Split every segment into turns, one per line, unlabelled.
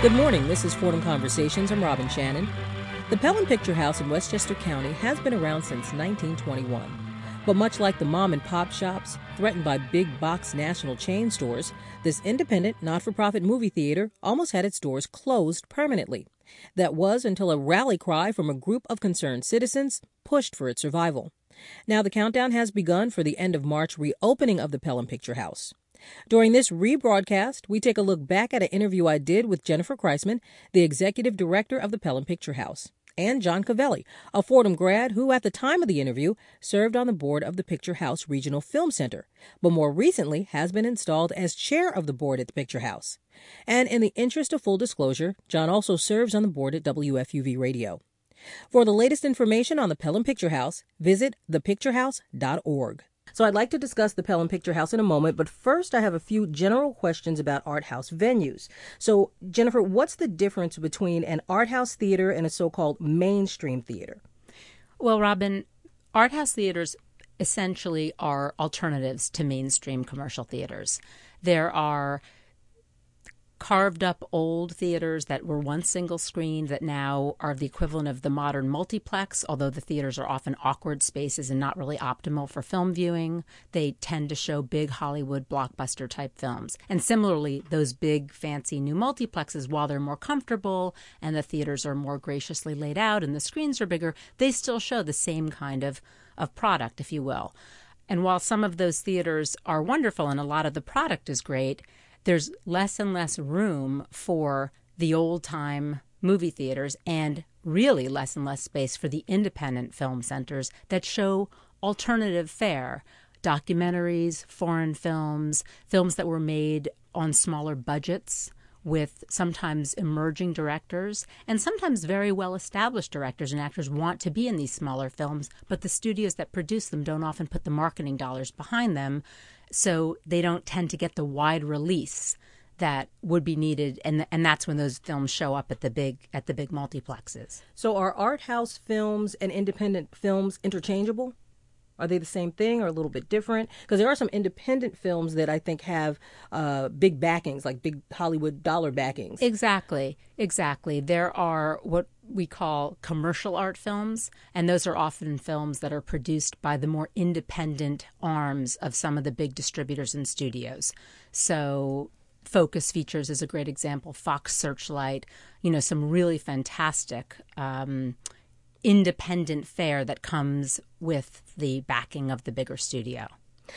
Good morning. This is Fordham Conversations. I'm Robin Shannon. The Pelham Picture House in Westchester County has been around since 1921. But much like the mom and pop shops threatened by big box national chain stores, this independent, not for profit movie theater almost had its doors closed permanently. That was until a rally cry from a group of concerned citizens pushed for its survival. Now the countdown has begun for the end of March reopening of the Pelham Picture House. During this rebroadcast, we take a look back at an interview I did with Jennifer Kreisman, the executive director of the Pelham Picture House, and John Covelli, a Fordham grad who, at the time of the interview, served on the board of the Picture House Regional Film Center, but more recently has been installed as chair of the board at the Picture House. And in the interest of full disclosure, John also serves on the board at WFUV Radio. For the latest information on the Pelham Picture House, visit thepicturehouse.org. So I'd like to discuss the Pelham Picture House in a moment, but first I have a few general questions about art house venues. So, Jennifer, what's the difference between an art house theater and a so-called mainstream theater?
Well, Robin, art house theaters essentially are alternatives to mainstream commercial theaters. There are carved up old theaters that were once single screen that now are the equivalent of the modern multiplex, although the theaters are often awkward spaces and not really optimal for film viewing. They tend to show big Hollywood blockbuster type films. And similarly, those big fancy new multiplexes, while they're more comfortable and the theaters are more graciously laid out and the screens are bigger, they still show the same kind of, of product, if you will. And while some of those theaters are wonderful and a lot of the product is great, there's less and less room for the old time movie theaters and really less and less space for the independent film centers that show alternative fare. Documentaries, foreign films, films that were made on smaller budgets with sometimes emerging directors and sometimes very well established directors and actors want to be in these smaller films, but the studios that produce them don't often put the marketing dollars behind them so they don't tend to get the wide release that would be needed and and that's when those films show up at the big at the big multiplexes.
So are art house films and independent films interchangeable? Are they the same thing or a little bit different? Because there are some independent films that I think have uh, big backings, like big Hollywood dollar backings.
Exactly, exactly. There are what we call commercial art films, and those are often films that are produced by the more independent arms of some of the big distributors and studios. So, Focus Features is a great example, Fox Searchlight, you know, some really fantastic. Um, independent fare that comes with the backing of the bigger studio.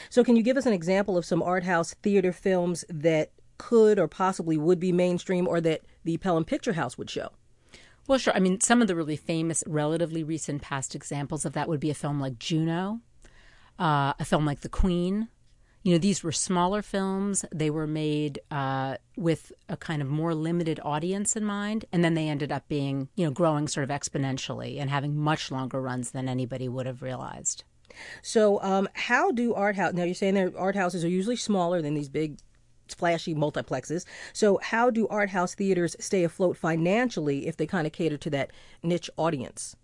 So, can you give us an example of some art house theater films that could or possibly would be mainstream or that the Pelham Picture House would show?
Well, sure. I mean, some of the really famous, relatively recent past examples of that would be a film like Juno, uh, a film like The Queen. You know, these were smaller films. They were made uh, with a kind of more limited audience in mind, and then they ended up being, you know, growing sort of exponentially and having much longer runs than anybody would have realized.
So, um, how do art house? Now, you're saying that art houses are usually smaller than these big splashy multiplexes. So, how do art house theaters stay afloat financially if they kind of cater to that niche audience?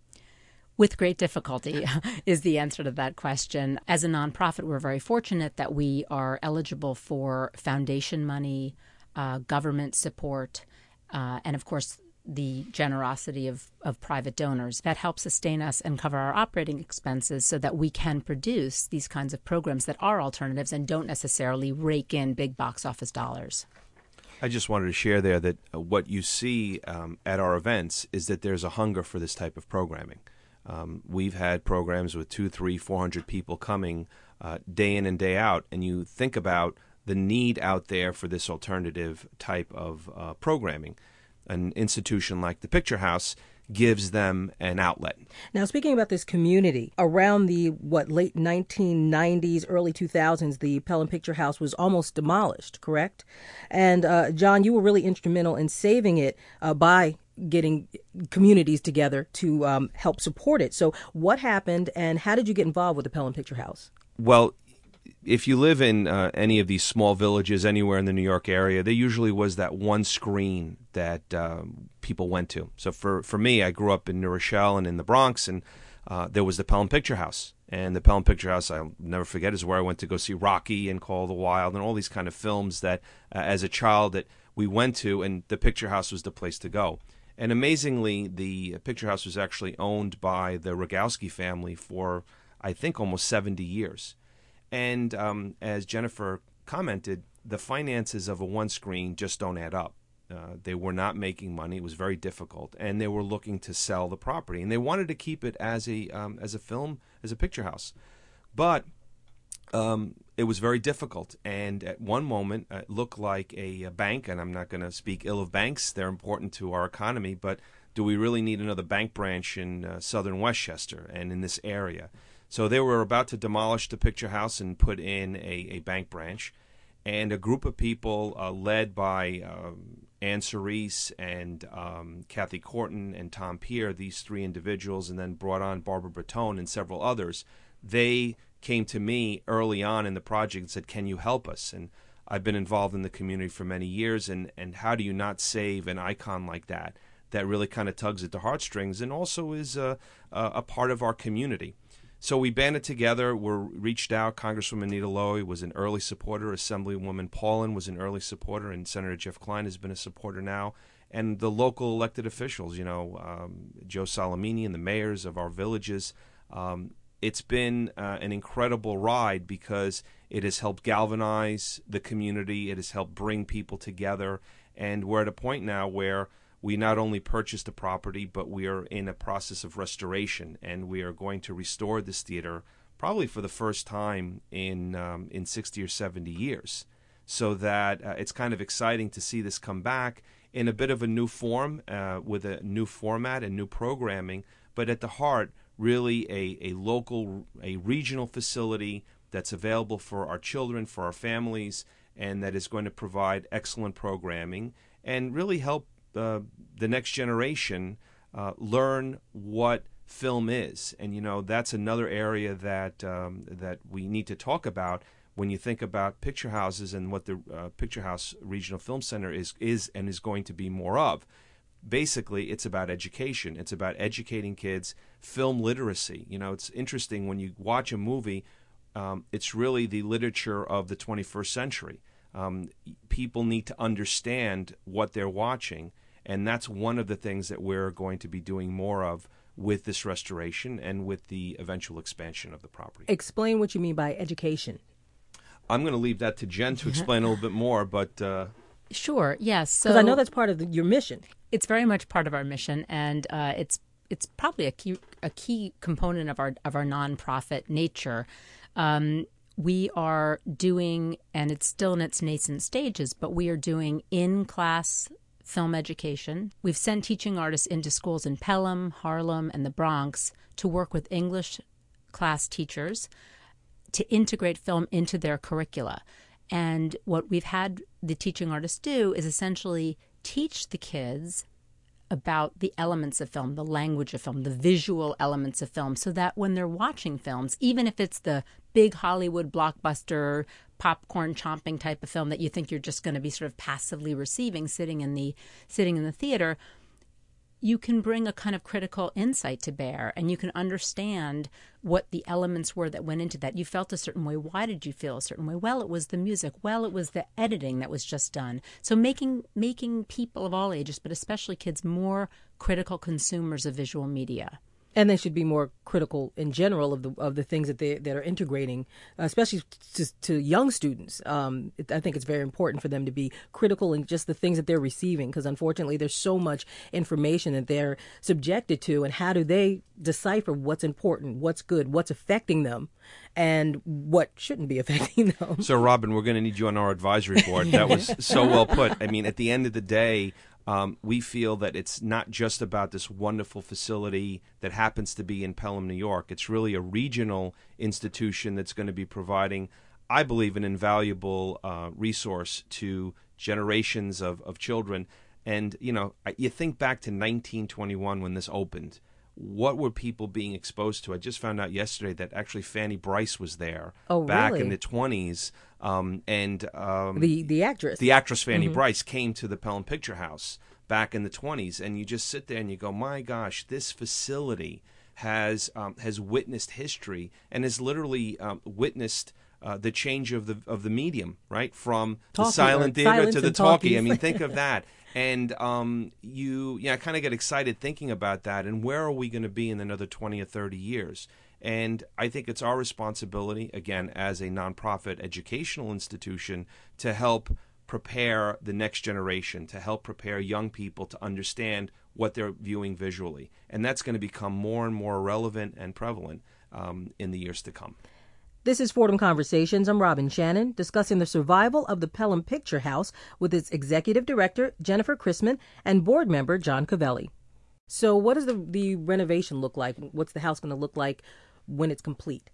With great difficulty is the answer to that question. As a nonprofit, we're very fortunate that we are eligible for foundation money, uh, government support, uh, and of course, the generosity of, of private donors. That helps sustain us and cover our operating expenses so that we can produce these kinds of programs that are alternatives and don't necessarily rake in big box office dollars.
I just wanted to share there that uh, what you see um, at our events is that there's a hunger for this type of programming. Um, we've had programs with two, three, four hundred people coming uh, day in and day out, and you think about the need out there for this alternative type of uh, programming an institution like the Picture House gives them an outlet.
Now, speaking about this community, around the what late 1990s, early 2000s, the Pelham Picture House was almost demolished, correct? And uh, John, you were really instrumental in saving it uh, by getting communities together to um, help support it. So, what happened, and how did you get involved with the Pelham Picture House?
Well, if you live in uh, any of these small villages anywhere in the New York area, there usually was that one screen that uh, people went to. So for for me, I grew up in New Rochelle and in the Bronx, and uh, there was the Pelham Picture House. And the Pelham Picture House, I'll never forget, is where I went to go see Rocky and Call the Wild and all these kind of films that, uh, as a child, that we went to, and the Picture House was the place to go. And amazingly, the Picture House was actually owned by the Rogowski family for, I think, almost 70 years. And um, as Jennifer commented, the finances of a one screen just don't add up. Uh, they were not making money; it was very difficult, and they were looking to sell the property, and they wanted to keep it as a um, as a film, as a picture house. But um, it was very difficult. And at one moment, it looked like a, a bank, and I'm not going to speak ill of banks, they're important to our economy, but do we really need another bank branch in uh, southern Westchester and in this area? So they were about to demolish the picture house and put in a, a bank branch. And a group of people uh, led by um, Ann Cerise and um, Kathy Corton and Tom Peer, these three individuals, and then brought on Barbara Bratone and several others, they came to me early on in the project and said, "Can you help us?" And I've been involved in the community for many years, and and how do you not save an icon like that that really kind of tugs at the heartstrings and also is a, a part of our community? So we banded together. We reached out. Congresswoman Nita Lowey was an early supporter. Assemblywoman Paulin was an early supporter, and Senator Jeff Klein has been a supporter now. And the local elected officials, you know, um, Joe Salamini and the mayors of our villages, um, it's been uh, an incredible ride because it has helped galvanize the community. It has helped bring people together, and we're at a point now where we not only purchased a property, but we are in a process of restoration, and we are going to restore this theater probably for the first time in um, in 60 or 70 years. So that uh, it's kind of exciting to see this come back in a bit of a new form, uh, with a new format and new programming. But at the heart, really a, a local, a regional facility that's available for our children, for our families, and that is going to provide excellent programming and really help uh, the next generation uh, learn what film is. And you know that's another area that um, that we need to talk about when you think about picture houses and what the uh, Picture House Regional Film Center is is and is going to be more of basically it's about education. It's about educating kids, film literacy. You know, it's interesting when you watch a movie, um, it's really the literature of the 21st century. Um, people need to understand what they're watching, and that's one of the things that we're going to be doing more of with this restoration and with the eventual expansion of the property.
Explain what you mean by education.
I'm going to leave that to Jen to explain a little bit more, but. Uh,
Sure. Yes.
Because so I know that's part of the, your mission.
It's very much part of our mission, and uh, it's it's probably a key a key component of our of our nonprofit nature. Um, we are doing, and it's still in its nascent stages, but we are doing in class film education. We've sent teaching artists into schools in Pelham, Harlem, and the Bronx to work with English class teachers to integrate film into their curricula. And what we've had the teaching artists do is essentially teach the kids about the elements of film, the language of film, the visual elements of film, so that when they're watching films, even if it's the big Hollywood blockbuster popcorn chomping type of film that you think you're just going to be sort of passively receiving sitting in the sitting in the theater, you can bring a kind of critical insight to bear and you can understand what the elements were that went into that. You felt a certain way. Why did you feel a certain way? Well, it was the music. Well, it was the editing that was just done. So making making people of all ages, but especially kids more critical consumers of visual media
and they should be more critical in general of the of the things that they that are integrating, especially to, to young students. Um, it, I think it's very important for them to be critical in just the things that they're receiving, because unfortunately, there's so much information that they're subjected to, and how do they decipher what's important, what's good, what's affecting them, and what shouldn't be affecting them.
So, Robin, we're going to need you on our advisory board. That was so well put. I mean, at the end of the day, um, we feel that it's not just about this wonderful facility that happens to be in Pelham, New York. It's really a regional institution that's going to be providing, I believe, an invaluable uh, resource to generations of, of children. And, you know, you think back to 1921 when this opened what were people being exposed to? I just found out yesterday that actually Fanny Brice was there
oh,
back
really?
in the twenties, um, and um,
the the actress,
the actress Fanny mm-hmm. Brice, came to the Pelham Picture House back in the twenties, and you just sit there and you go, "My gosh, this facility has um, has witnessed history and has literally um, witnessed." uh, the change of the of the medium, right? From
Talkie,
the silent
or
theater to the talkie. I mean, think of that. And um, you, yeah, I kind of get excited thinking about that. And where are we going to be in another twenty or thirty years? And I think it's our responsibility, again, as a nonprofit educational institution, to help prepare the next generation, to help prepare young people to understand what they're viewing visually. And that's going to become more and more relevant and prevalent um, in the years to come.
This is Fordham Conversations. I'm Robin Shannon, discussing the survival of the Pelham Picture House with its executive director, Jennifer Chrisman, and board member, John Covelli. So, what does the, the renovation look like? What's the house going to look like when it's complete?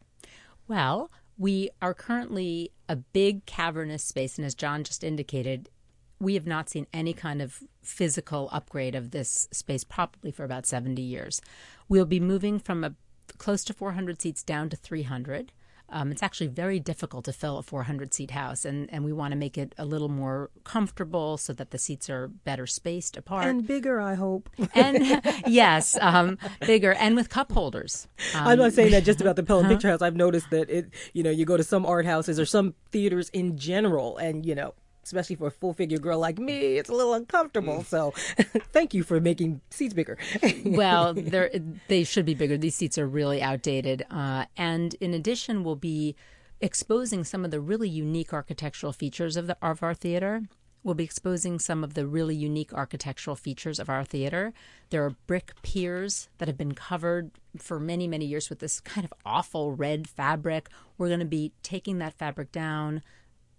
Well, we are currently a big cavernous space, and as John just indicated, we have not seen any kind of physical upgrade of this space probably for about 70 years. We'll be moving from a close to 400 seats down to 300. Um, it's actually very difficult to fill a 400 seat house, and, and we want to make it a little more comfortable so that the seats are better spaced apart.
And bigger, I hope.
And, yes, um, bigger and with cup holders. Um,
I'm not saying that just about the Pelham Picture House. I've noticed that it, you know, you go to some art houses or some theaters in general, and you know, especially for a full figure girl like me, it's a little uncomfortable. So, thank you for making seats bigger.
well, they should be bigger. These seats are really outdated. Uh, and in addition, we'll be exposing some of the really unique architectural features of, the, of our theater. We'll be exposing some of the really unique architectural features of our theater. There are brick piers that have been covered for many, many years with this kind of awful red fabric. We're going to be taking that fabric down,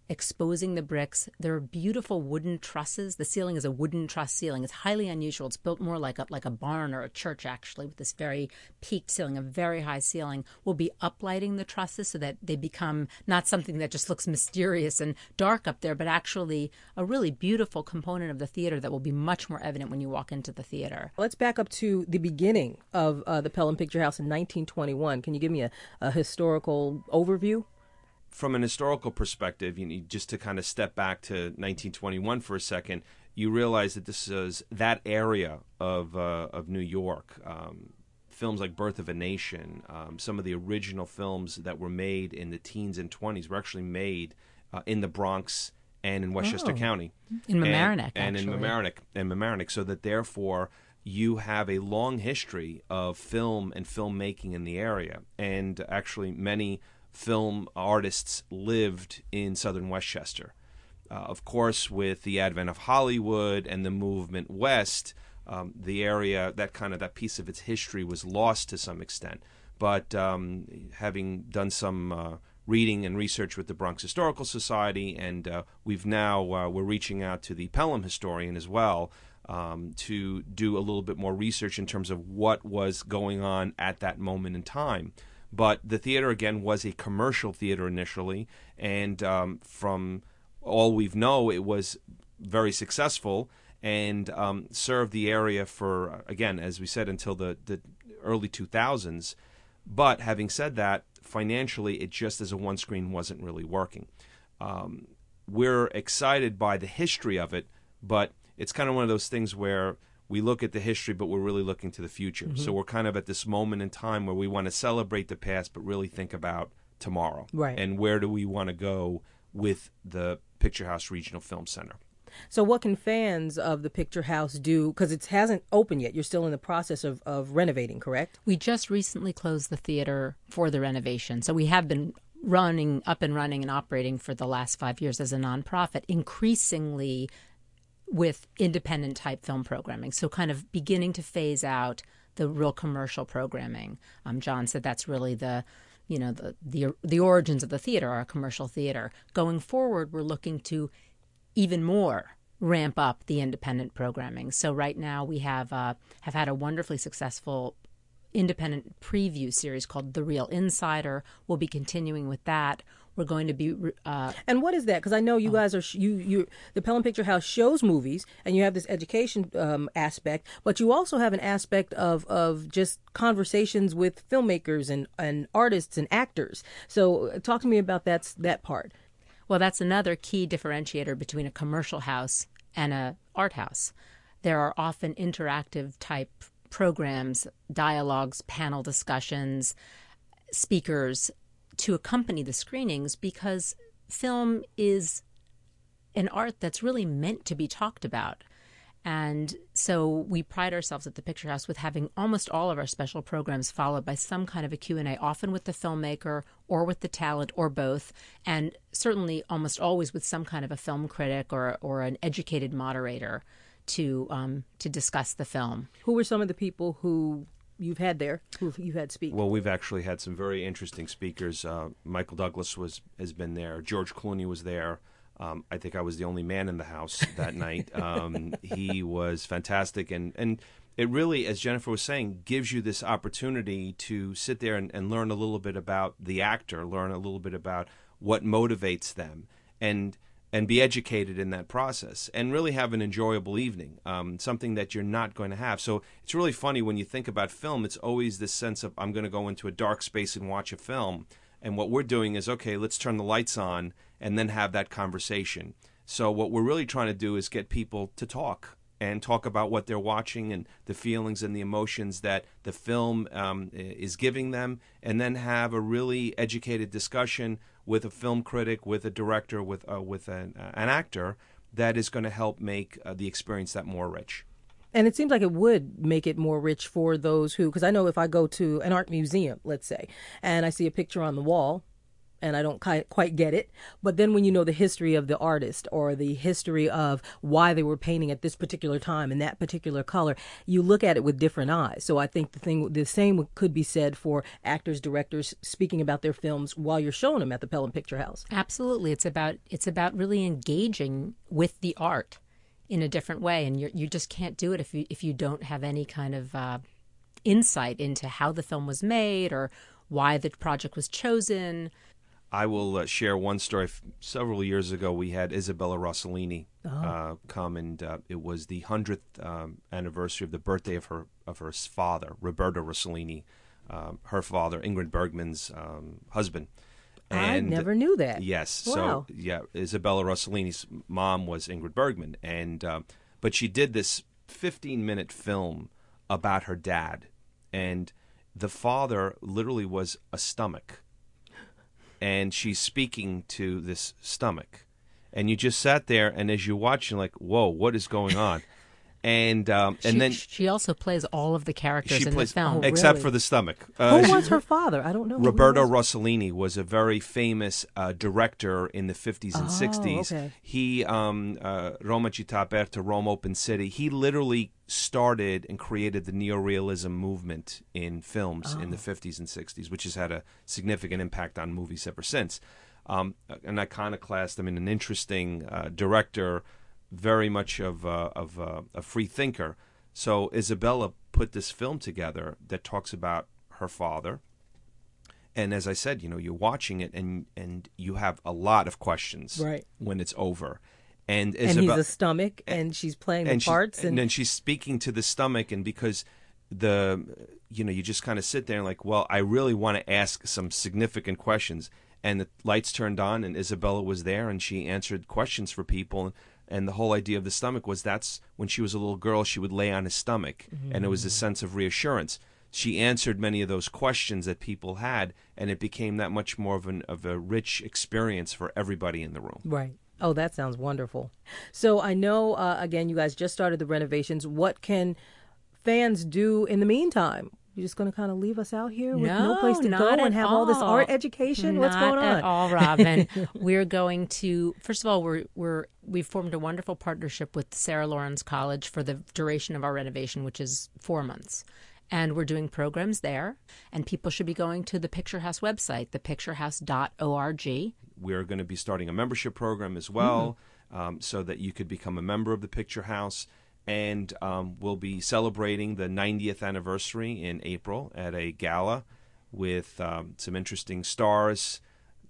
exposing the bricks. There are beautiful wooden trusses. The ceiling is a wooden truss ceiling. It's highly unusual. It's built more like a like a barn or a church actually, with this very peaked ceiling, a very high ceiling. We'll be uplighting the trusses so that they become not something that just looks mysterious and dark up there, but actually a really beautiful component of the theater that will be much more evident when you walk into the theater.
Let's back up to the beginning of uh, the Pelham Picture House in 1921. Can you give me a, a historical overview?
From an historical perspective, you need just to kind of step back to 1921 for a second. You realize that this is that area of uh, of New York. Um, films like Birth of a Nation, um, some of the original films that were made in the teens and 20s were actually made uh, in the Bronx and in Westchester
Oh.
County.
In
And-
Mamaroneck,
and, in. Mamaroneck and Mamaroneck, so that therefore you have a long history of film and filmmaking in the area, and actually many film artists lived in southern Westchester. Uh, of course, with the advent of Hollywood and the movement west, um, the area that kind of that piece of its history was lost to some extent. But um, having done some uh, reading and research with the Bronx Historical Society, and uh, we've now uh, we're reaching out to the Pelham historian as well um, to do a little bit more research in terms of what was going on at that moment in time. But the theater again was a commercial theater initially, and um, from all we've know, it was very successful and um, served the area for again, as we said, until the, the early 2000s. But having said that, financially, it just as a one screen wasn't really working. Um, we're excited by the history of it, but it's kind of one of those things where we look at the history, but we're really looking to the future. So mm-hmm. we're kind of at this moment in time where we want to celebrate the past, but really think about tomorrow.
Right.
And where do we want to go with the Picture House Regional Film Center?
So, what can fans of the Picture House do? Because it hasn't opened yet. You're still in the process of, of renovating, correct?
We just recently closed the theater for the renovation. So we have been running, up and running and operating for the last five years as a nonprofit, increasingly with independent type film programming. So kind of beginning to phase out the real commercial programming. Um, John said that's really the you know the, the the origins of the theater are commercial theater. Going forward, we're looking to even more ramp up the independent programming. So right now we have uh, have had a wonderfully successful independent preview series called The Real Insider. We'll be continuing with that. We're going to be uh,
And what is that? Because I know
Oh.
you guys are sh- you you the Pelham Picture House shows movies, and you have this education um, aspect, but you also have an aspect of of just conversations with filmmakers and and artists and actors. So, uh, talk to me about that that part.
Well, that's another key differentiator between a commercial house and a art house. There are often interactive type programs, dialogues, panel discussions, speakers to accompany the screenings because film is an art that's really meant to be talked about. And so we pride ourselves at the Picture House with having almost all of our special programs followed by some kind of a Q&A, often with the filmmaker or with the talent or both, and certainly almost always with some kind of a film critic or, or an educated moderator to um, to discuss the film.
Who were some of the people who you've had there, who you've had speak?
Well, we've actually had some very interesting speakers. Uh, Michael Douglas was has been there. George Clooney was there. Um, I think I was the only man in the house that night. Um, he was fantastic, and and it really, as Jennifer was saying, gives you this opportunity to sit there and, and learn a little bit about the actor, learn a little bit about what motivates them, and and be educated in that process, and really have an enjoyable evening. Um, something that you're not going to have. So it's really funny when you think about film. It's always this sense of I'm going to go into a dark space and watch a film. And what we're doing is okay, let's turn the lights on and then have that conversation. So what we're really trying to do is get people to talk and talk about what they're watching and the feelings and the emotions that the film um, is giving them, and then have a really educated discussion with a film critic, with a director, with uh, with an, uh, an actor that is going to help make uh, the experience that more rich.
And it seems like it would make it more rich for those who, because I know if I go to an art museum, let's say, and I see a picture on the wall and I don't quite get it. But then when you know the history of the artist or the history of why they were painting at this particular time in that particular color, you look at it with different eyes. So I think the thing, the same could be said for actors, directors speaking about their films while you're showing them at the Pelham Picture House.
Absolutely, it's about it's about really engaging with the art in a different way, and you you just can't do it if you if you don't have any kind of uh, insight into how the film was made or why the project was chosen.
I will uh, share one story. Several years ago, we had Isabella Rossellini oh. uh, come, and uh, it was the hundredth um, anniversary of the birthday of her of her father, Roberto Rossellini, um, her father, Ingrid Bergman's um, husband.
And I never knew that.
Yes.
Wow.
So yeah, Isabella Rossellini's mom was Ingrid Bergman, and uh, but she did this 15 minute film about her dad, and the father literally was a stomach and she's speaking to this stomach, and you just sat there, and as you watch, you're like, "Whoa, what is going on?" And um, and
she,
then
she also plays all of the characters
she
in
plays,
the film,
oh,
except
really?
for the stomach.
Uh, Who was her father? I don't know.
Roberto Rossellini was a very famous uh, director in the 50s and
oh,
60s.
Okay.
He, um, uh, Roma Città Aperta, Rome Open City, he literally started and created the neorealism movement in films oh. in the 50s and 60s, which has had a significant impact on movies ever since. Um, an iconoclast, I mean, an interesting uh, director, very much of, uh, of uh, a free thinker. So Isabella put this film together that talks about her father. And as I said, you know, you're watching it and and you have a lot of questions
right.
when it's over. And,
and
Isabel-
he's a stomach, and she's playing
and
the parts,
and,
and
then she's speaking to the stomach, and because the you know you just kind of sit there and like, well, I really want to ask some significant questions, and the lights turned on, and Isabella was there, and she answered questions for people, and the whole idea of the stomach was that's when she was a little girl, she would lay on his stomach, mm-hmm. and it was a sense of reassurance. She answered many of those questions that people had, and it became that much more of an of a rich experience for everybody in the room.
Right. Oh, that sounds wonderful. So I know, uh, again, you guys just started the renovations. What can fans do in the meantime? You're just going to kind of leave us out here with
no,
no place to go and have all.
all
this art education.
Not
What's going on?
at all, Robin. we're going to first of all we're we're we've formed a wonderful partnership with Sarah Lawrence College for the duration of our renovation, which is four months. And we're doing programs there, and people should be going to the Picture House website, thepicturehouse.org.
We're going to be starting a membership program as well, mm-hmm. um, so that you could become a member of the Picture House. And um, we'll be celebrating the 90th anniversary in April at a gala with um, some interesting stars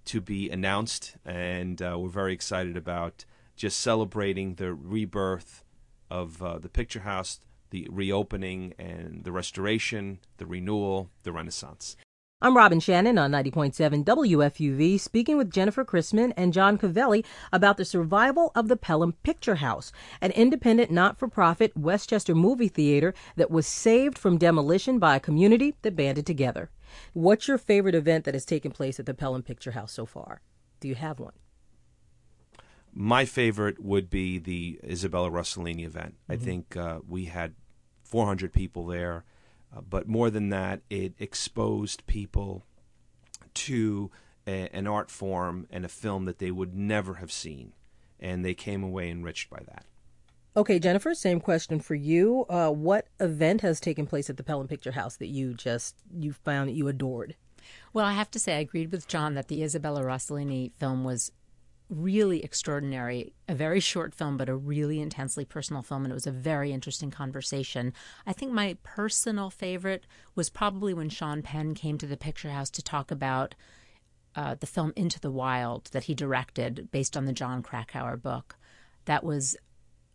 to be announced. And uh, we're very excited about just celebrating the rebirth of uh, the Picture House, the reopening and the restoration, the renewal, the renaissance.
I'm Robin Shannon on 90.7 WFUV, speaking with Jennifer Chrisman and John Covelli about the survival of the Pelham Picture House, an independent, not for profit Westchester movie theater that was saved from demolition by a community that banded together. What's your favorite event that has taken place at the Pelham Picture House so far? Do you have one?
My favorite would be the Isabella Rossellini event. Mm-hmm. I think uh, we had 400 people there. Uh, but more than that, it exposed people to a, an art form and a film that they would never have seen, and they came away enriched by that.
Okay, Jennifer, same question for you. Uh, what event has taken place at the Pelham Picture House that you just you found that you adored?
Well, I have to say, I agreed with John that the Isabella Rossellini film was really extraordinary. A very short film, but a really intensely personal film, and it was a very interesting conversation. I think my personal favorite was probably when Sean Penn came to the Picture House to talk about uh, the film Into the Wild that he directed based on the Jon Krakauer book. That was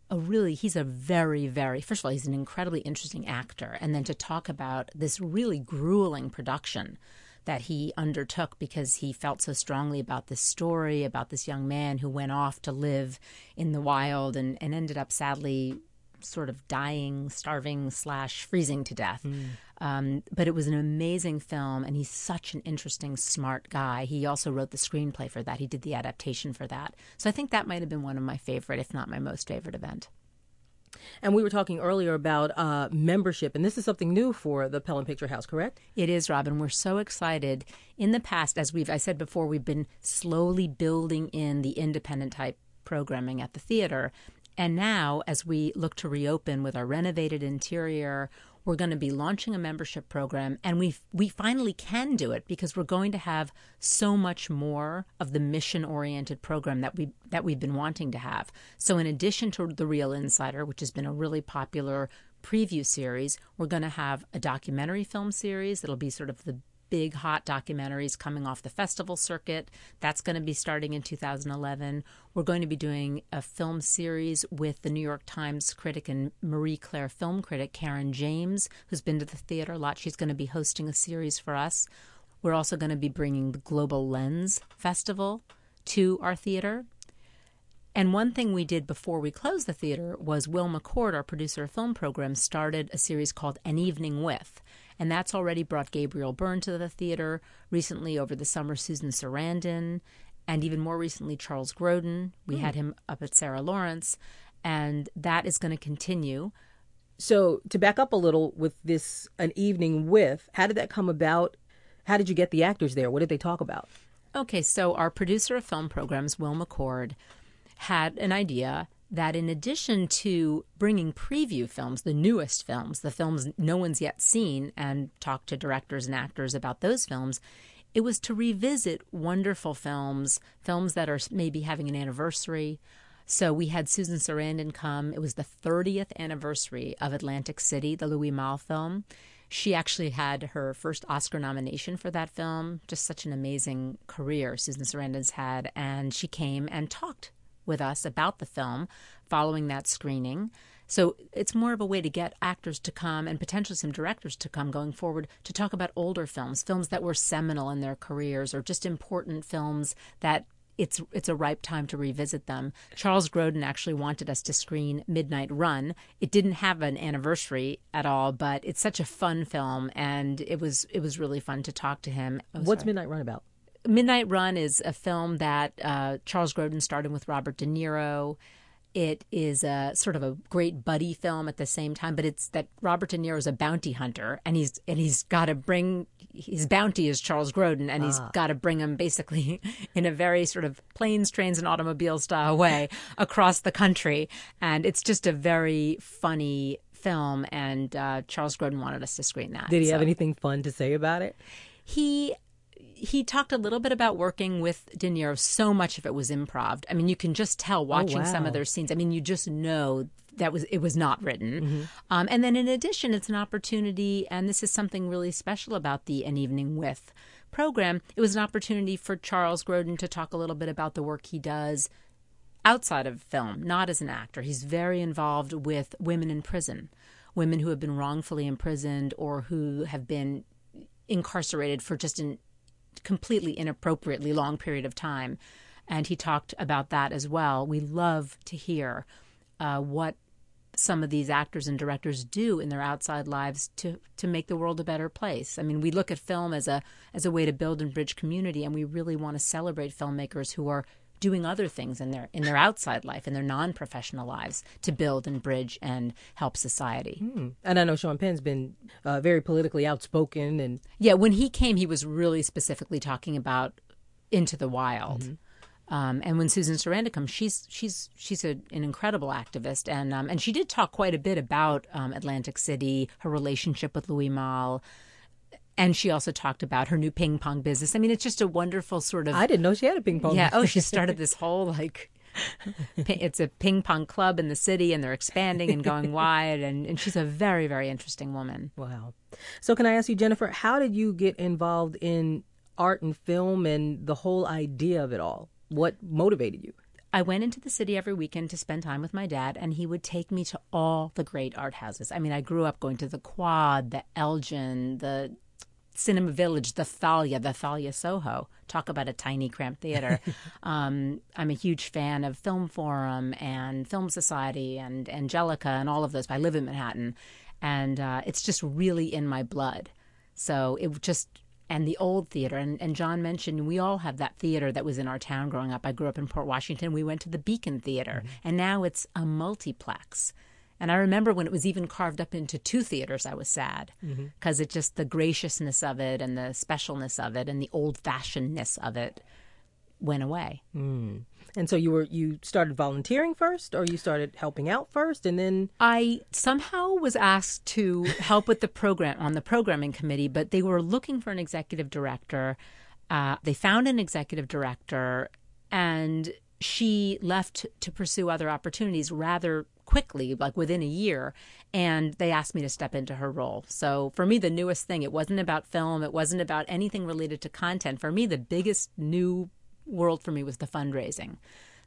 a really, he's a very, very, first of all, he's an incredibly interesting actor. And then to talk about this really grueling production that he undertook because he felt so strongly about this story about this young man who went off to live in the wild and, and ended up sadly sort of dying, starving, slash freezing to death. Mm. Um, but it was an amazing film, and he's such an interesting, smart guy. He also wrote the screenplay for that. He did the adaptation for that. So I think that might have been one of my favorite, if not my most favorite event.
And we were talking earlier about uh, membership, and this is something new for the Pelham Picture House, correct?
It is, Robin. We're so excited. In the past, as we've I said before, we've been slowly building in the independent type programming at the theater. And now, as we look to reopen with our renovated interior, we're going to be launching a membership program and we we finally can do it because we're going to have so much more of the mission oriented program that we that we've been wanting to have. So in addition to the Real Insider, which has been a really popular preview series, we're going to have a documentary film series that'll be sort of the big hot documentaries coming off the festival circuit. That's going to be starting in 2011. We're going to be doing a film series with the New York Times critic and Marie Claire film critic Karen James, who's been to the theater a lot. She's going to be hosting a series for us. We're also going to be bringing the Global Lens Festival to our theater. And one thing we did before we closed the theater was Will McCord, our producer of film programs, started a series called An Evening With and that's already brought Gabriel Byrne to the theater. Recently, over the summer, Susan Sarandon, and even more recently, Charles Grodin. We mm. had him up at Sarah Lawrence, and that is going to continue.
So, to back up a little with this, an evening with, how did that come about? How did you get the actors there? What did they talk about?
Okay, so our producer of film programs, Will McCord, had an idea that in addition to bringing preview films, the newest films, the films no one's yet seen, and talk to directors and actors about those films, it was to revisit wonderful films, films that are maybe having an anniversary. So we had Susan Sarandon come. It was the 30th anniversary of Atlantic City, the Louis Malle film. She actually had her first Oscar nomination for that film. Just such an amazing career Susan Sarandon's had. And she came and talked with us about the film following that screening. So it's more of a way to get actors to come and potentially some directors to come going forward to talk about older films, films that were seminal in their careers or just important films that it's it's a ripe time to revisit them. Charles Grodin actually wanted us to screen Midnight Run. It didn't have an anniversary at all, but it's such a fun film and it was it was really fun to talk to him.
Oh, What's sorry. Midnight Run about?
Midnight Run is a film that uh, Charles Grodin started with Robert De Niro. It is a sort of a great buddy film at the same time, but it's that Robert De Niro is a bounty hunter, and he's and he's got to bring his bounty is Charles Grodin, and he's ah. got to bring him basically in a very sort of planes, trains, and automobiles style way across the country, and it's just a very funny film. And uh, Charles Grodin wanted us to screen that.
Did he so. have anything fun to say about it?
He he talked a little bit about working with De Niro. So much of it was improv. I mean, you can just tell oh, watching oh, wow. some of their scenes. I mean, you just know that was it was not written. Mm-hmm. Um, and then in addition, it's an opportunity, and this is something really special about the An Evening with program. It was an opportunity for Charles Grodin to talk a little bit about the work he does outside of film, not as an actor. He's very involved with women in prison, women who have been wrongfully imprisoned or who have been incarcerated for just a completely inappropriately long period of time. And he talked about that as well. We love to hear uh, what some of these actors and directors do in their outside lives to to make the world a better place. I mean, we look at film as a as a way to build and bridge community, and we really want to celebrate filmmakers who are doing other things in their in their outside life in their non-professional lives to build and bridge and help society.
Mm. And I know Sean Penn's been uh, very politically outspoken and
yeah, when he came, he was really specifically talking about into the wild. Mm-hmm. Um, and when Susan Sarandon comes, she's she's she's a, an incredible activist, and um, and she did talk quite a bit about um, Atlantic City, her relationship with Louis Malle, and she also talked about her new ping pong business. I mean, it's just a wonderful sort of.
I didn't know she had a ping pong.
Yeah. oh, she started this whole like. it's a ping pong club in the city, and they're expanding and going wide. And, and she's a very, very interesting woman.
Wow. So, can I ask you, Jennifer, how did you get involved in art and film and the whole idea of it all? What motivated you?
I went into the city every weekend to spend time with my dad, and he would take me to all the great art houses. I mean, I grew up going to the Quad, the Elgin, the Cinema Village, the Thalia, the Thalia Soho. Talk about a tiny, cramped theater. um, I'm a huge fan of Film Forum and Film Society and Angelika and all of those. I live in Manhattan, and uh, it's just really in my blood. So it just and the old theater. And, and John mentioned we all have that theater that was in our town growing up. I grew up in Port Washington. We went to the Beacon Theater, mm-hmm. and now it's a multiplex. And I remember when it was even carved up into two theaters, I was sad because mm-hmm. it just the graciousness of it and the specialness of it and the old fashionedness of it went away.
Mm. And so you were you started volunteering first, or you started helping out first, and then
I somehow was asked to help with the program on the programming committee, but they were looking for an executive director. Uh, they found an executive director, and she left to pursue other opportunities rather quickly, like within a year. And they asked me to step into her role. So for me, the newest thing, it wasn't about film, it wasn't about anything related to content. For me, the biggest new world for me was the fundraising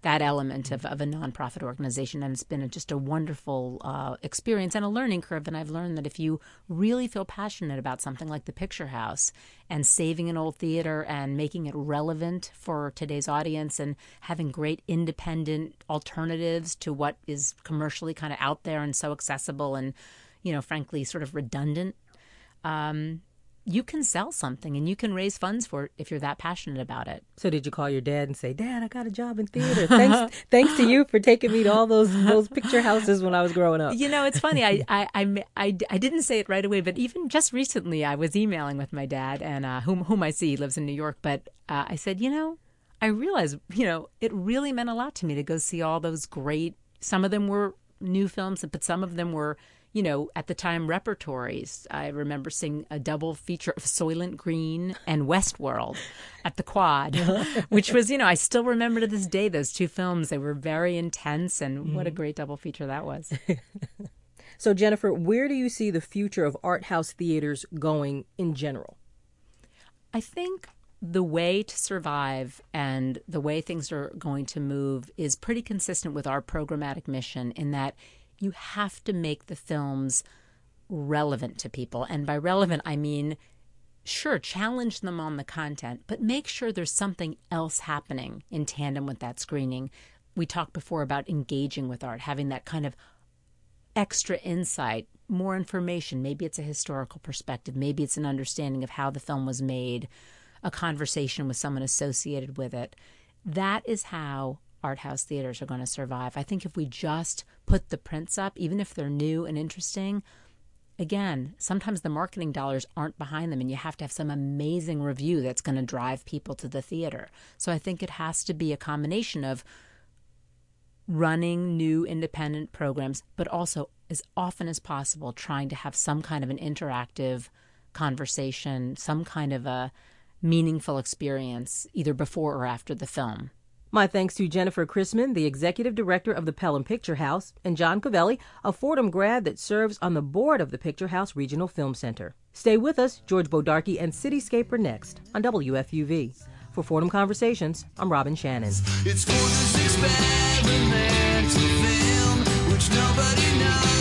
that element of, of a nonprofit organization. And it's been a, just a wonderful uh, experience and a learning curve. And I've learned that if you really feel passionate about something like the Picture House and saving an old theater and making it relevant for today's audience and having great independent alternatives to what is commercially kind of out there and so accessible and, you know, frankly, sort of redundant. Um, you can sell something and you can raise funds for it if you're that passionate about it.
So did you call your dad and say, "Dad, I got a job in theater. Thanks, thanks to you for taking me to all those those picture houses when I was growing up."
You know, it's funny. I I I, I, I didn't say it right away, but even just recently, I was emailing with my dad, and uh, whom whom I see he lives in New York. But uh, I said, you know, I realized, you know, it really meant a lot to me to go see all those great. Some of them were new films, but some of them were you know, at the time repertories. I remember seeing a double feature of Soylent Green and Westworld at the Quad, which was, you know, I still remember to this day those two films. They were very intense, and mm-hmm. what a mm-hmm. great double feature that was.
so, Jennifer, where do you see the future of art house theaters going in general?
I think the way to survive and the way things are going to move is pretty consistent with our programmatic mission in that you have to make the films relevant to people. And by relevant, I mean, sure, challenge them on the content, but make sure there's something else happening in tandem with that screening. We talked before about engaging with art, having that kind of extra insight, more information. Maybe it's a historical perspective, maybe it's an understanding of how the film was made, a conversation with someone associated with it. That is how art house theaters are going to survive. I think if we just put the prints up, even if they're new and interesting, again, sometimes the marketing dollars aren't behind them, and you have to have some amazing review that's going to drive people to the theater. So I think it has to be a combination of running new independent programs, but also as often as possible trying to have some kind of an interactive conversation, some kind of a meaningful experience either before or after the film.
My thanks to Jennifer Chrisman, the executive director of the Pelham Picture House, and John Covelli, a Fordham grad that serves on the board of the Picture House Regional Film Center. Stay with us. George Bodarky and Cityscape are next on WFUV. For Fordham Conversations, I'm Robin Shannon. It's film, which nobody knows